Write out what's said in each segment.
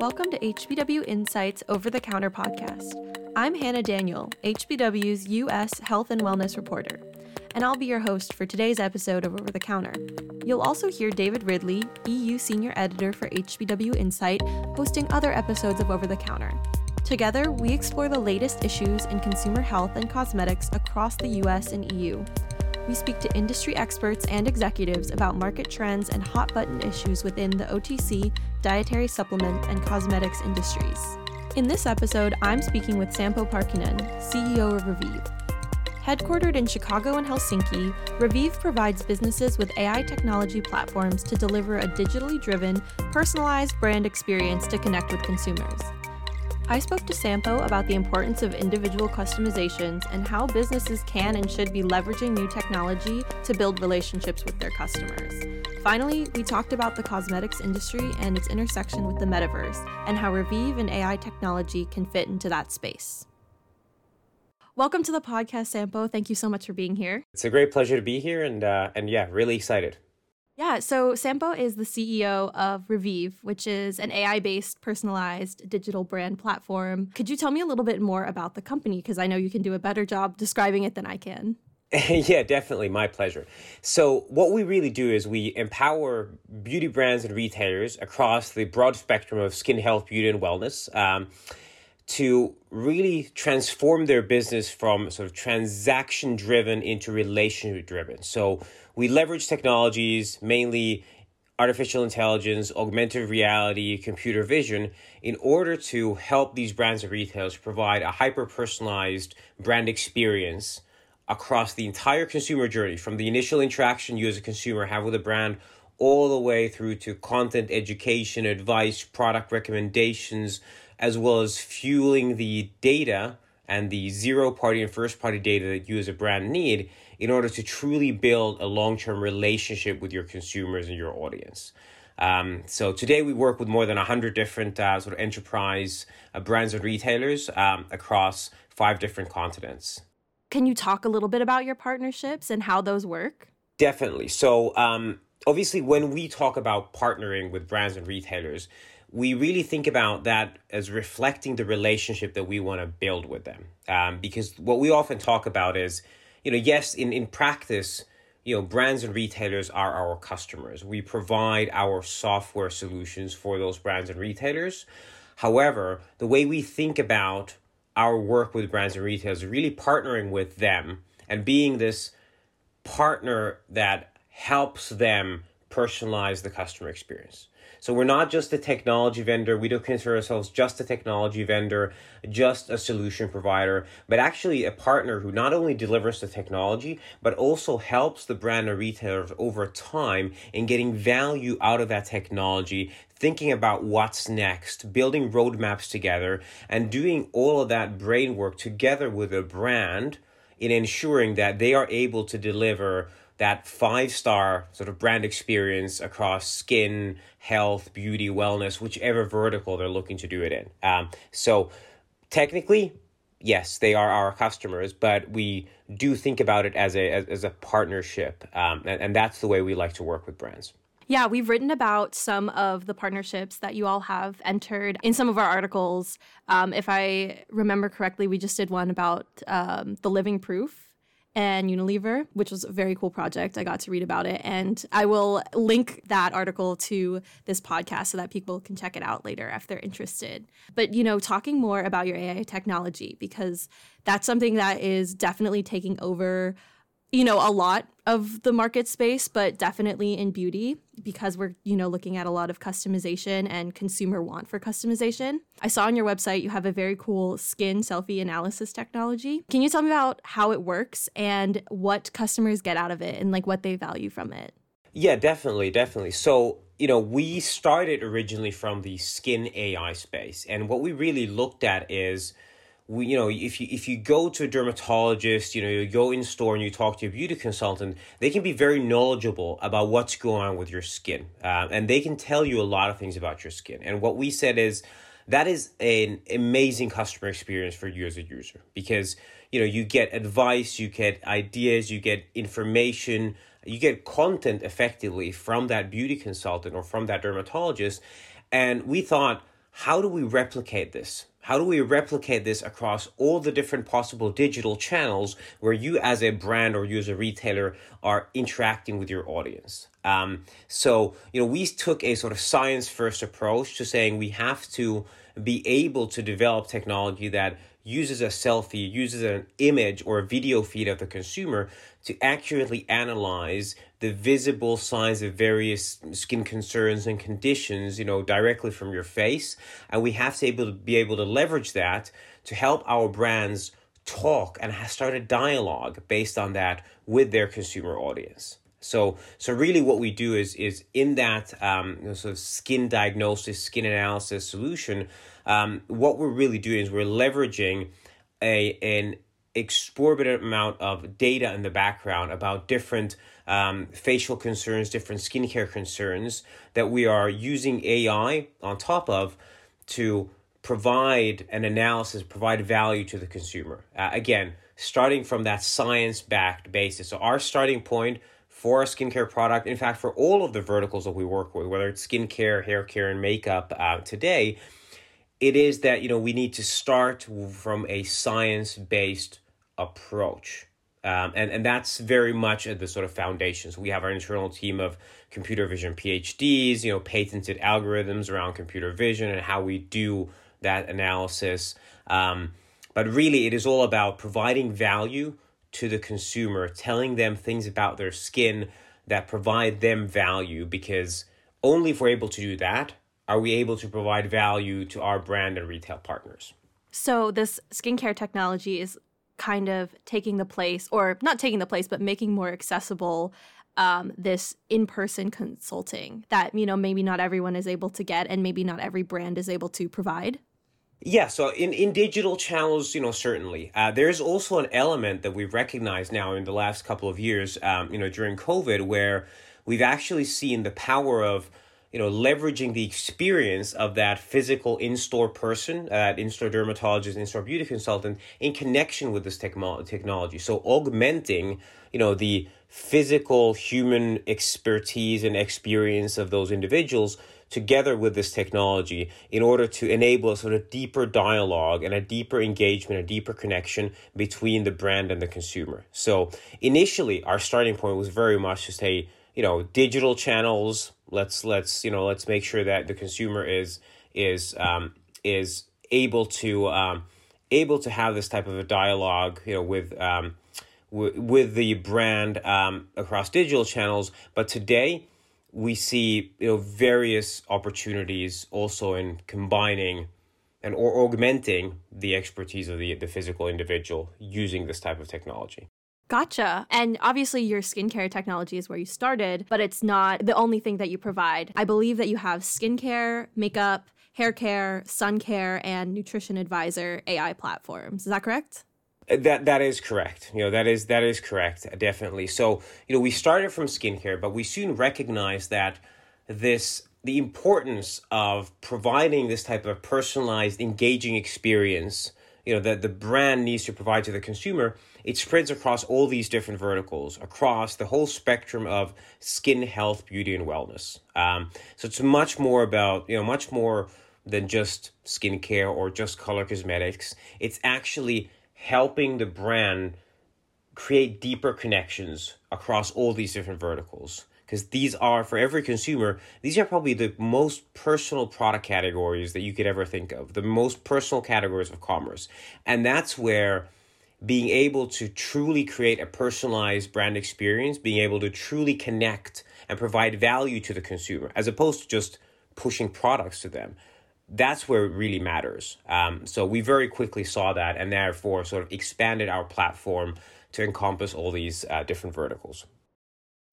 Welcome to HBW Insights Over the Counter podcast. I'm Hannah Daniel, HBW's U.S. Health and Wellness reporter, and I'll be your host for today's episode of Over the Counter. You'll also hear David Ridley, EU Senior Editor for HBW Insight, hosting other episodes of Over the Counter. Together, we explore the latest issues in consumer health and cosmetics across the US and EU. We speak to industry experts and executives about market trends and hot button issues within the OTC, dietary supplement, and cosmetics industries. In this episode, I'm speaking with Sampo Parkkinen, CEO of Revive. Headquartered in Chicago and Helsinki, Revive provides businesses with AI technology platforms to deliver a digitally driven, personalized brand experience to connect with consumers. I spoke to Sampo about the importance of individual customizations and how businesses can and should be leveraging new technology to build relationships with their customers. Finally, we talked about the cosmetics industry and its intersection with the metaverse and how Revive and AI technology can fit into that space. Welcome to the podcast, Sampo. Thank you so much for being here. It's a great pleasure to be here and uh, and yeah, really excited. Yeah, so Sampo is the CEO of Revive, which is an AI based personalized digital brand platform. Could you tell me a little bit more about the company? Because I know you can do a better job describing it than I can. yeah, definitely. My pleasure. So, what we really do is we empower beauty brands and retailers across the broad spectrum of skin health, beauty, and wellness. Um, to really transform their business from sort of transaction driven into relationship driven. So we leverage technologies, mainly artificial intelligence, augmented reality, computer vision, in order to help these brands and retailers provide a hyper personalized brand experience across the entire consumer journey from the initial interaction you as a consumer have with a brand all the way through to content education, advice, product recommendations, as well as fueling the data and the zero party and first party data that you as a brand need in order to truly build a long term relationship with your consumers and your audience. Um, so today we work with more than 100 different uh, sort of enterprise uh, brands and retailers um, across five different continents. Can you talk a little bit about your partnerships and how those work? Definitely. So, um, obviously, when we talk about partnering with brands and retailers, we really think about that as reflecting the relationship that we want to build with them. Um, because what we often talk about is, you know, yes, in, in practice, you know, brands and retailers are our customers. We provide our software solutions for those brands and retailers. However, the way we think about our work with brands and retailers really partnering with them and being this partner that helps them personalize the customer experience. So we're not just a technology vendor. We don't consider ourselves just a technology vendor, just a solution provider, but actually a partner who not only delivers the technology, but also helps the brand and retailers over time in getting value out of that technology, thinking about what's next, building roadmaps together, and doing all of that brain work together with a brand in ensuring that they are able to deliver that five star sort of brand experience across skin, health, beauty, wellness, whichever vertical they're looking to do it in. Um, so technically, yes, they are our customers, but we do think about it as a as, as a partnership, um, and, and that's the way we like to work with brands. Yeah, we've written about some of the partnerships that you all have entered in some of our articles. Um, if I remember correctly, we just did one about um, the Living Proof and Unilever, which was a very cool project. I got to read about it. And I will link that article to this podcast so that people can check it out later if they're interested. But, you know, talking more about your AI technology, because that's something that is definitely taking over you know, a lot of the market space, but definitely in beauty because we're, you know, looking at a lot of customization and consumer want for customization. I saw on your website you have a very cool skin selfie analysis technology. Can you tell me about how it works and what customers get out of it and like what they value from it? Yeah, definitely, definitely. So, you know, we started originally from the skin AI space, and what we really looked at is we, you know, if you if you go to a dermatologist, you know, you go in store and you talk to a beauty consultant, they can be very knowledgeable about what's going on with your skin, uh, and they can tell you a lot of things about your skin. And what we said is that is an amazing customer experience for you as a user because you know you get advice, you get ideas, you get information, you get content effectively from that beauty consultant or from that dermatologist, and we thought how do we replicate this? How do we replicate this across all the different possible digital channels where you, as a brand or you as a retailer, are interacting with your audience? Um, so, you know, we took a sort of science first approach to saying we have to be able to develop technology that uses a selfie, uses an image or a video feed of the consumer to accurately analyze the visible signs of various skin concerns and conditions, you know, directly from your face. And we have to able to be able to leverage that to help our brands talk and start a dialogue based on that with their consumer audience. So, so really, what we do is is in that um, you know, sort of skin diagnosis, skin analysis solution. Um, what we're really doing is we're leveraging a an exorbitant amount of data in the background about different um, facial concerns, different skincare concerns that we are using AI on top of to provide an analysis, provide value to the consumer. Uh, again, starting from that science backed basis. So, our starting point for a skincare product, in fact, for all of the verticals that we work with, whether it's skincare, hair care, and makeup uh, today, it is that you know we need to start from a science based approach. Um, and, and that's very much at the sort of foundations. We have our internal team of computer vision PhDs, you know, patented algorithms around computer vision and how we do that analysis. Um, but really, it is all about providing value to the consumer, telling them things about their skin that provide them value because only if we're able to do that are we able to provide value to our brand and retail partners. So, this skincare technology is kind of taking the place, or not taking the place, but making more accessible um, this in-person consulting that you know maybe not everyone is able to get, and maybe not every brand is able to provide. Yeah, so in, in digital channels, you know, certainly. Uh, there's also an element that we've recognized now in the last couple of years, um, you know, during COVID, where we've actually seen the power of, you know, leveraging the experience of that physical in-store person, that in-store dermatologist, in-store beauty consultant, in connection with this techmo- technology. So augmenting, you know, the physical human expertise and experience of those individuals together with this technology in order to enable a sort of deeper dialogue and a deeper engagement, a deeper connection between the brand and the consumer. So initially, our starting point was very much to say, you know, digital channels. Let's let's you know let's make sure that the consumer is is um, is able to um, able to have this type of a dialogue, you know, with um, w- with the brand um, across digital channels. But today, we see you know various opportunities also in combining and or augmenting the expertise of the, the physical individual using this type of technology. Gotcha. And obviously, your skincare technology is where you started, but it's not the only thing that you provide. I believe that you have skincare, makeup, hair care, sun care, and nutrition advisor AI platforms. Is that correct? Uh, that that is correct. You know that is that is correct. Definitely. So you know we started from skincare, but we soon recognized that this the importance of providing this type of personalized, engaging experience. You know that the brand needs to provide to the consumer. It spreads across all these different verticals, across the whole spectrum of skin health, beauty, and wellness. Um, so it's much more about you know much more than just skincare or just color cosmetics. It's actually helping the brand create deeper connections across all these different verticals because these are for every consumer these are probably the most personal product categories that you could ever think of the most personal categories of commerce and that's where being able to truly create a personalized brand experience being able to truly connect and provide value to the consumer as opposed to just pushing products to them that's where it really matters. Um, so we very quickly saw that and therefore sort of expanded our platform to encompass all these uh, different verticals.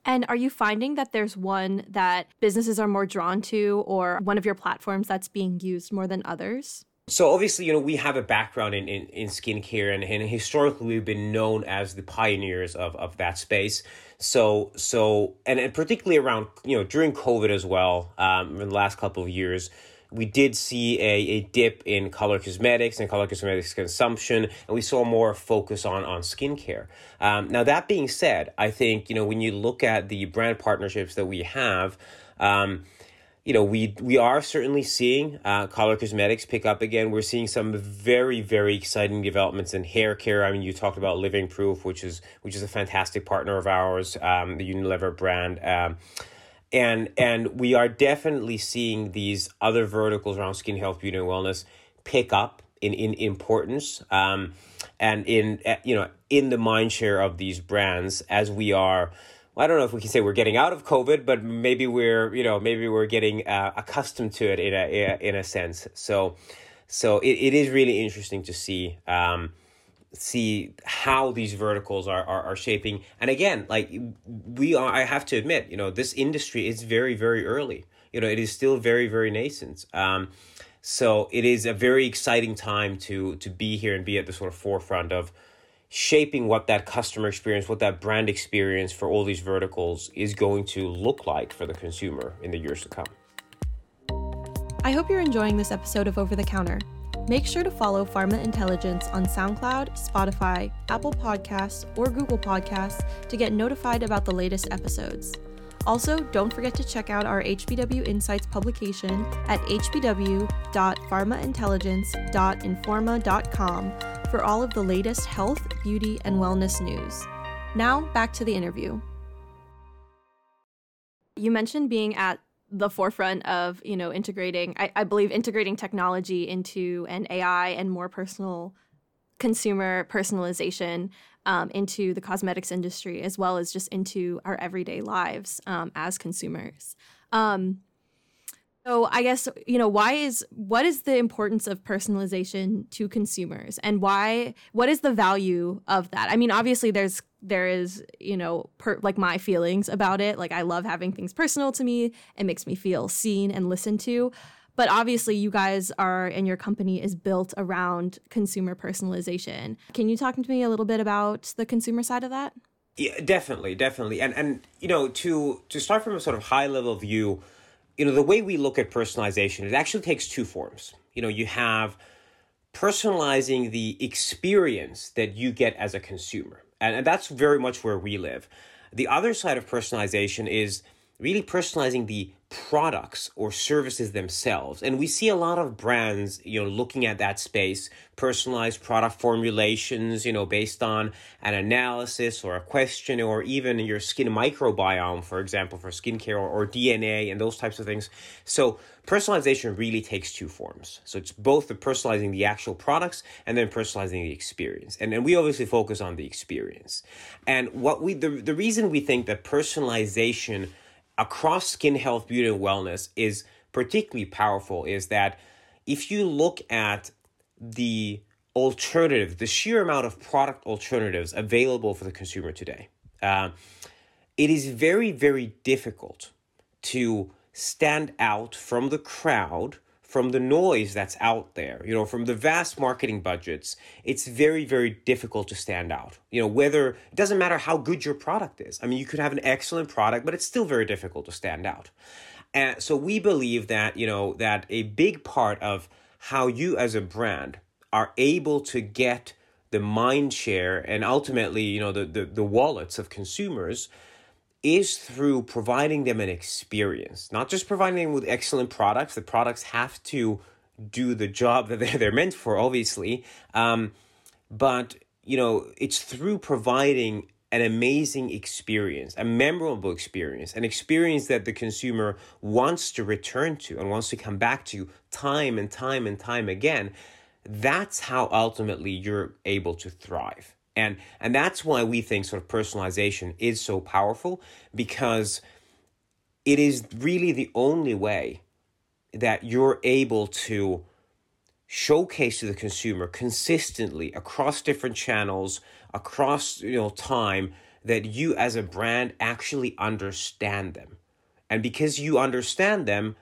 And are you finding that there's one that businesses are more drawn to or one of your platforms that's being used more than others? So obviously, you know, we have a background in, in, in skincare and, and historically we've been known as the pioneers of, of that space. So so and, and particularly around, you know, during COVID as well, um, in the last couple of years, we did see a, a dip in color cosmetics and color cosmetics consumption, and we saw more focus on, on skincare. Um, now, that being said, I think, you know, when you look at the brand partnerships that we have, um, you know, we we are certainly seeing uh, color cosmetics pick up again. We're seeing some very very exciting developments in hair care. I mean, you talked about Living Proof, which is which is a fantastic partner of ours, um, the Unilever brand. Um, and and we are definitely seeing these other verticals around skin health, beauty, and wellness pick up in in importance. Um, and in you know in the mind share of these brands as we are I don't know if we can say we're getting out of COVID, but maybe we're you know maybe we're getting uh, accustomed to it in a in a sense. So so it, it is really interesting to see um, see how these verticals are, are are shaping. And again, like we are, I have to admit, you know, this industry is very very early. You know, it is still very very nascent. Um, so it is a very exciting time to to be here and be at the sort of forefront of shaping what that customer experience, what that brand experience for all these verticals is going to look like for the consumer in the years to come. I hope you're enjoying this episode of Over the Counter. Make sure to follow Pharma Intelligence on SoundCloud, Spotify, Apple Podcasts, or Google Podcasts to get notified about the latest episodes. Also, don't forget to check out our HBW Insights publication at hbw.pharmaintelligence.informa.com for all of the latest health, beauty, and wellness news. Now, back to the interview. You mentioned being at the forefront of, you know, integrating, I, I believe, integrating technology into an AI and more personal consumer personalization um, into the cosmetics industry as well as just into our everyday lives um, as consumers. Um, so I guess you know why is what is the importance of personalization to consumers and why what is the value of that? I mean obviously there's there is you know per, like my feelings about it like I love having things personal to me it makes me feel seen and listened to but obviously you guys are and your company is built around consumer personalization. Can you talk to me a little bit about the consumer side of that? Yeah, definitely, definitely. And and you know to to start from a sort of high level view you know, the way we look at personalization, it actually takes two forms. You know, you have personalizing the experience that you get as a consumer. And, and that's very much where we live. The other side of personalization is really personalizing the products or services themselves. And we see a lot of brands, you know, looking at that space, personalized product formulations, you know, based on an analysis or a question or even your skin microbiome, for example, for skincare or, or DNA and those types of things. So personalization really takes two forms. So it's both the personalizing the actual products and then personalizing the experience. And, and we obviously focus on the experience. And what we the, the reason we think that personalization across skin health, beauty, and wellness is particularly powerful is that if you look at the alternative, the sheer amount of product alternatives available for the consumer today, uh, it is very, very difficult to stand out from the crowd from the noise that's out there, you know, from the vast marketing budgets, it's very, very difficult to stand out. You know, whether it doesn't matter how good your product is. I mean, you could have an excellent product, but it's still very difficult to stand out. And so we believe that, you know, that a big part of how you as a brand are able to get the mind share and ultimately, you know, the, the, the wallets of consumers is through providing them an experience, not just providing them with excellent products. The products have to do the job that they're, they're meant for, obviously. Um, but, you know, it's through providing an amazing experience, a memorable experience, an experience that the consumer wants to return to and wants to come back to time and time and time again. That's how ultimately you're able to thrive. And and that's why we think sort of personalization is so powerful because it is really the only way that you're able to showcase to the consumer consistently across different channels, across you know time that you as a brand actually understand them. And because you understand them,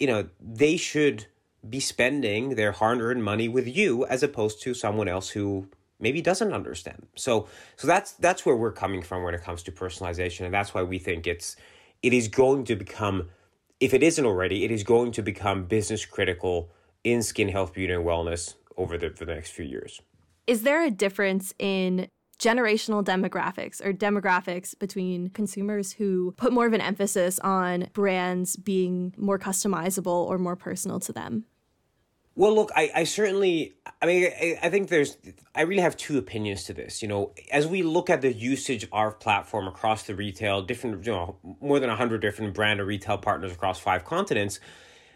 you know, they should be spending their hard-earned money with you as opposed to someone else who maybe doesn't understand. So so that's that's where we're coming from when it comes to personalization and that's why we think it's it is going to become if it isn't already, it is going to become business critical in skin health, beauty and wellness over the, the next few years. Is there a difference in generational demographics or demographics between consumers who put more of an emphasis on brands being more customizable or more personal to them? Well, look, I, I certainly, I mean, I, I think there's, I really have two opinions to this. You know, as we look at the usage of our platform across the retail, different, you know, more than 100 different brand or retail partners across five continents,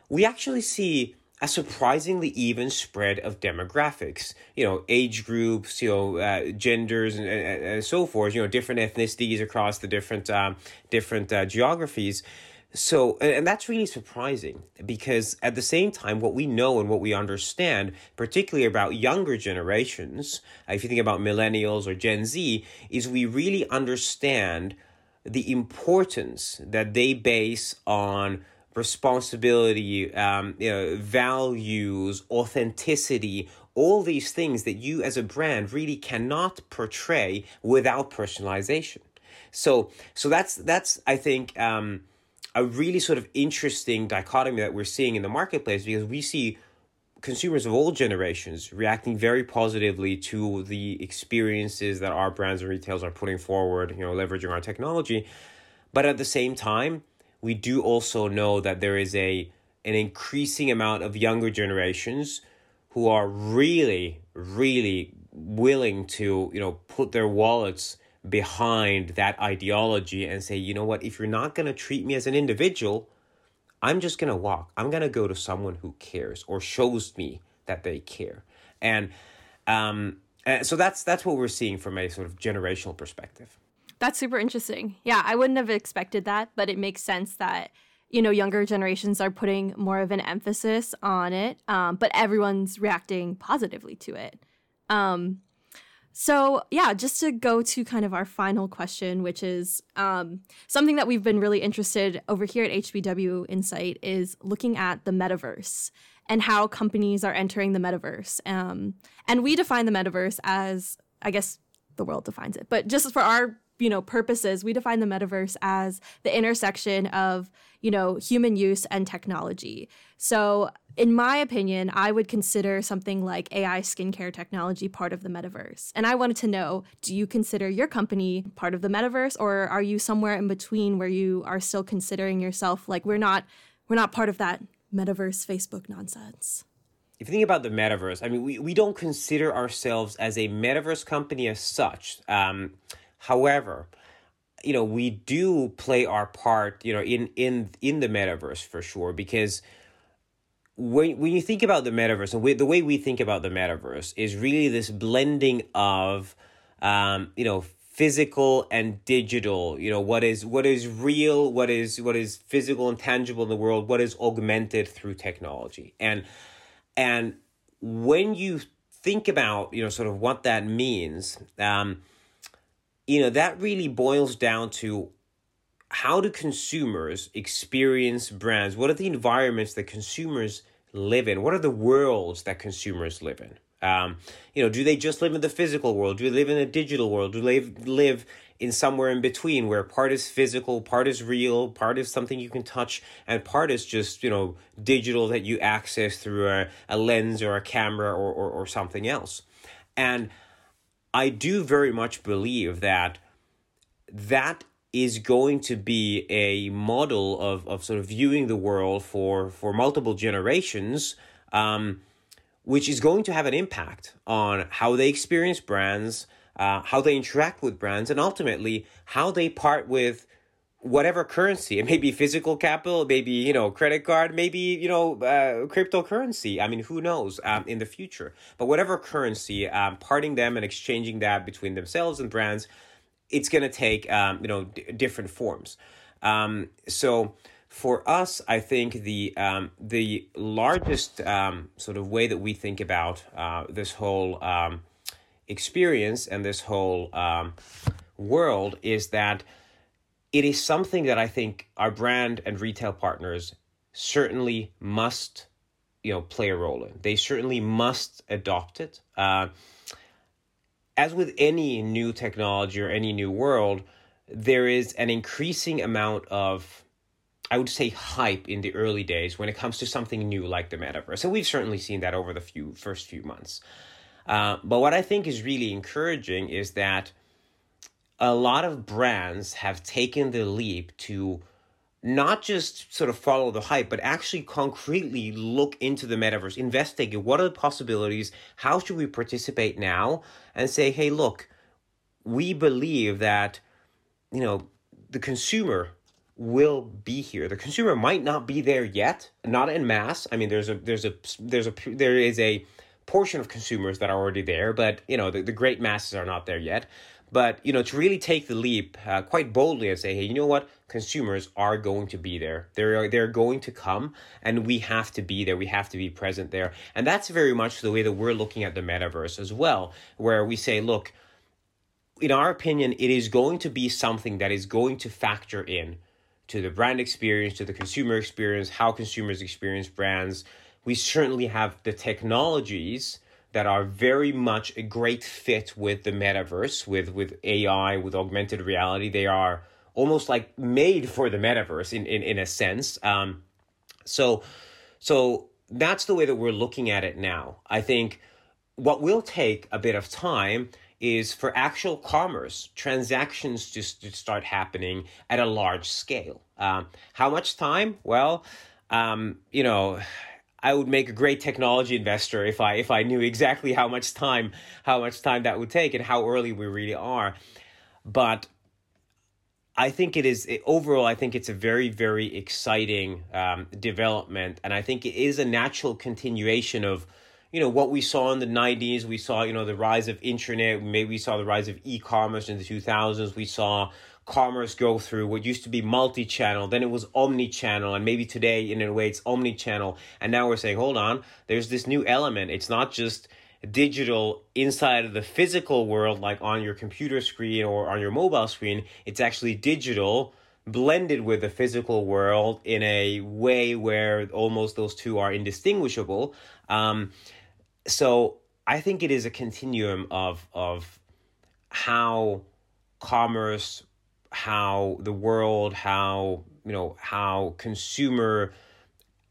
we actually see a surprisingly even spread of demographics. You know, age groups, you know, uh, genders, and, and, and, so forth. You know, different ethnicities across the different um, different uh, geographies. So, and that's really surprising because at the same time, what we know and what we understand, particularly about younger generations, if you think about millennials or Gen Z, is we really understand the importance that they base on responsibility, um, you know, values, authenticity, all these things that you as a brand really cannot portray without personalization. So, so that's that's I think um, a really sort of interesting dichotomy that we're seeing in the marketplace because we see consumers of all generations reacting very positively to the experiences that our brands and retailers are putting forward, you know, leveraging our technology. But at the same time, we do also know that there is a an increasing amount of younger generations who are really, really willing to, you know, put their wallets behind that ideology and say, you know what, if you're not going to treat me as an individual, I'm just going to walk. I'm going to go to someone who cares or shows me that they care. And um, so that's that's what we're seeing from a sort of generational perspective. That's super interesting. Yeah, I wouldn't have expected that, but it makes sense that you know younger generations are putting more of an emphasis on it, um, but everyone's reacting positively to it. Um, so, yeah, just to go to kind of our final question, which is um, something that we've been really interested over here at HBW Insight, is looking at the metaverse and how companies are entering the metaverse. Um, and we define the metaverse as, I guess, the world defines it, but just for our you know purposes we define the metaverse as the intersection of you know human use and technology. So in my opinion i would consider something like ai skincare technology part of the metaverse. And i wanted to know do you consider your company part of the metaverse or are you somewhere in between where you are still considering yourself? Like we're not we're not part of that metaverse facebook nonsense. If you think about the metaverse i mean we, we don't consider ourselves as a metaverse company as such. Um, However, you know, we do play our part, you know, in in in the metaverse for sure because when when you think about the metaverse and we, the way we think about the metaverse is really this blending of um, you know, physical and digital you know what is what is real what is what is physical and tangible in the world what is augmented through technology. And and when you think about you know sort of what that means um you know, that really boils down to how do consumers experience brands? What are the environments that consumers live in? What are the worlds that consumers live in? Um, you know, do they just live in the physical world? Do they live in a digital world? Do they live in somewhere in between where part is physical, part is real, part is something you can touch, and part is just, you know, digital that you access through a, a lens or a camera or, or, or something else? And I do very much believe that that is going to be a model of, of sort of viewing the world for, for multiple generations, um, which is going to have an impact on how they experience brands, uh, how they interact with brands, and ultimately how they part with whatever currency. It may be physical capital maybe you know credit card maybe you know uh, cryptocurrency. I mean who knows um, in the future. But whatever currency um, parting them and exchanging that between themselves and brands it's going to take um, you know d- different forms. Um, so for us i think the um, the largest um, sort of way that we think about uh, this whole um, experience and this whole um, world is that it is something that I think our brand and retail partners certainly must, you know, play a role in. They certainly must adopt it. Uh, as with any new technology or any new world, there is an increasing amount of, I would say, hype in the early days when it comes to something new like the metaverse. And we've certainly seen that over the few first few months. Uh, but what I think is really encouraging is that a lot of brands have taken the leap to not just sort of follow the hype, but actually concretely look into the metaverse, investigate what are the possibilities, how should we participate now, and say, hey, look, we believe that, you know, the consumer will be here. The consumer might not be there yet, not in mass. I mean, there's a there's a there's a there is a portion of consumers that are already there, but you know, the, the great masses are not there yet. But you know, to really take the leap uh, quite boldly and say, hey, you know what, consumers are going to be there. They're they're going to come, and we have to be there. We have to be present there, and that's very much the way that we're looking at the metaverse as well, where we say, look, in our opinion, it is going to be something that is going to factor in to the brand experience, to the consumer experience, how consumers experience brands. We certainly have the technologies that are very much a great fit with the metaverse, with with AI, with augmented reality. They are almost like made for the metaverse in in, in a sense. Um, so so that's the way that we're looking at it now. I think what will take a bit of time is for actual commerce transactions just to start happening at a large scale. Um, how much time? Well, um, you know I would make a great technology investor if I if I knew exactly how much time how much time that would take and how early we really are. But I think it is overall. I think it's a very very exciting um, development, and I think it is a natural continuation of you know what we saw in the 90s we saw you know the rise of internet maybe we saw the rise of e-commerce in the 2000s we saw commerce go through what used to be multi-channel then it was omni-channel and maybe today in a way it's omni-channel. And now we're saying hold on there's this new element. It's not just digital inside of the physical world like on your computer screen or on your mobile screen. It's actually digital blended with the physical world in a way where almost those two are indistinguishable. Um, so i think it is a continuum of of how commerce how the world, how you know how consumer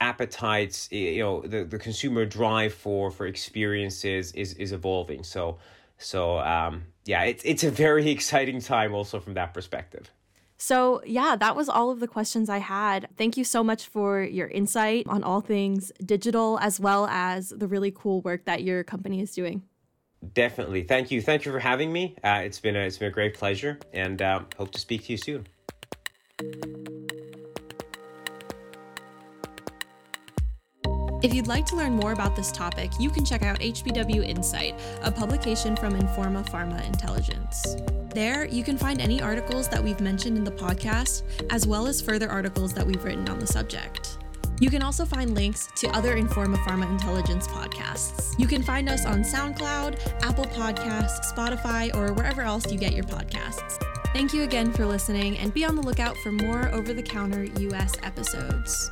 appetites, you know, the, the consumer drive for for experiences is is evolving. So so um, yeah, it's it's a very exciting time also from that perspective. So, yeah, that was all of the questions I had. Thank you so much for your insight on all things digital, as well as the really cool work that your company is doing. Definitely. Thank you. Thank you for having me. Uh, it's been a, it's been a great pleasure, and um, hope to speak to you soon. If you'd like to learn more about this topic, you can check out HBW Insight, a publication from Informa Pharma Intelligence. There, you can find any articles that we've mentioned in the podcast, as well as further articles that we've written on the subject. You can also find links to other Informa Pharma Intelligence podcasts. You can find us on SoundCloud, Apple Podcasts, Spotify, or wherever else you get your podcasts. Thank you again for listening, and be on the lookout for more over the counter US episodes.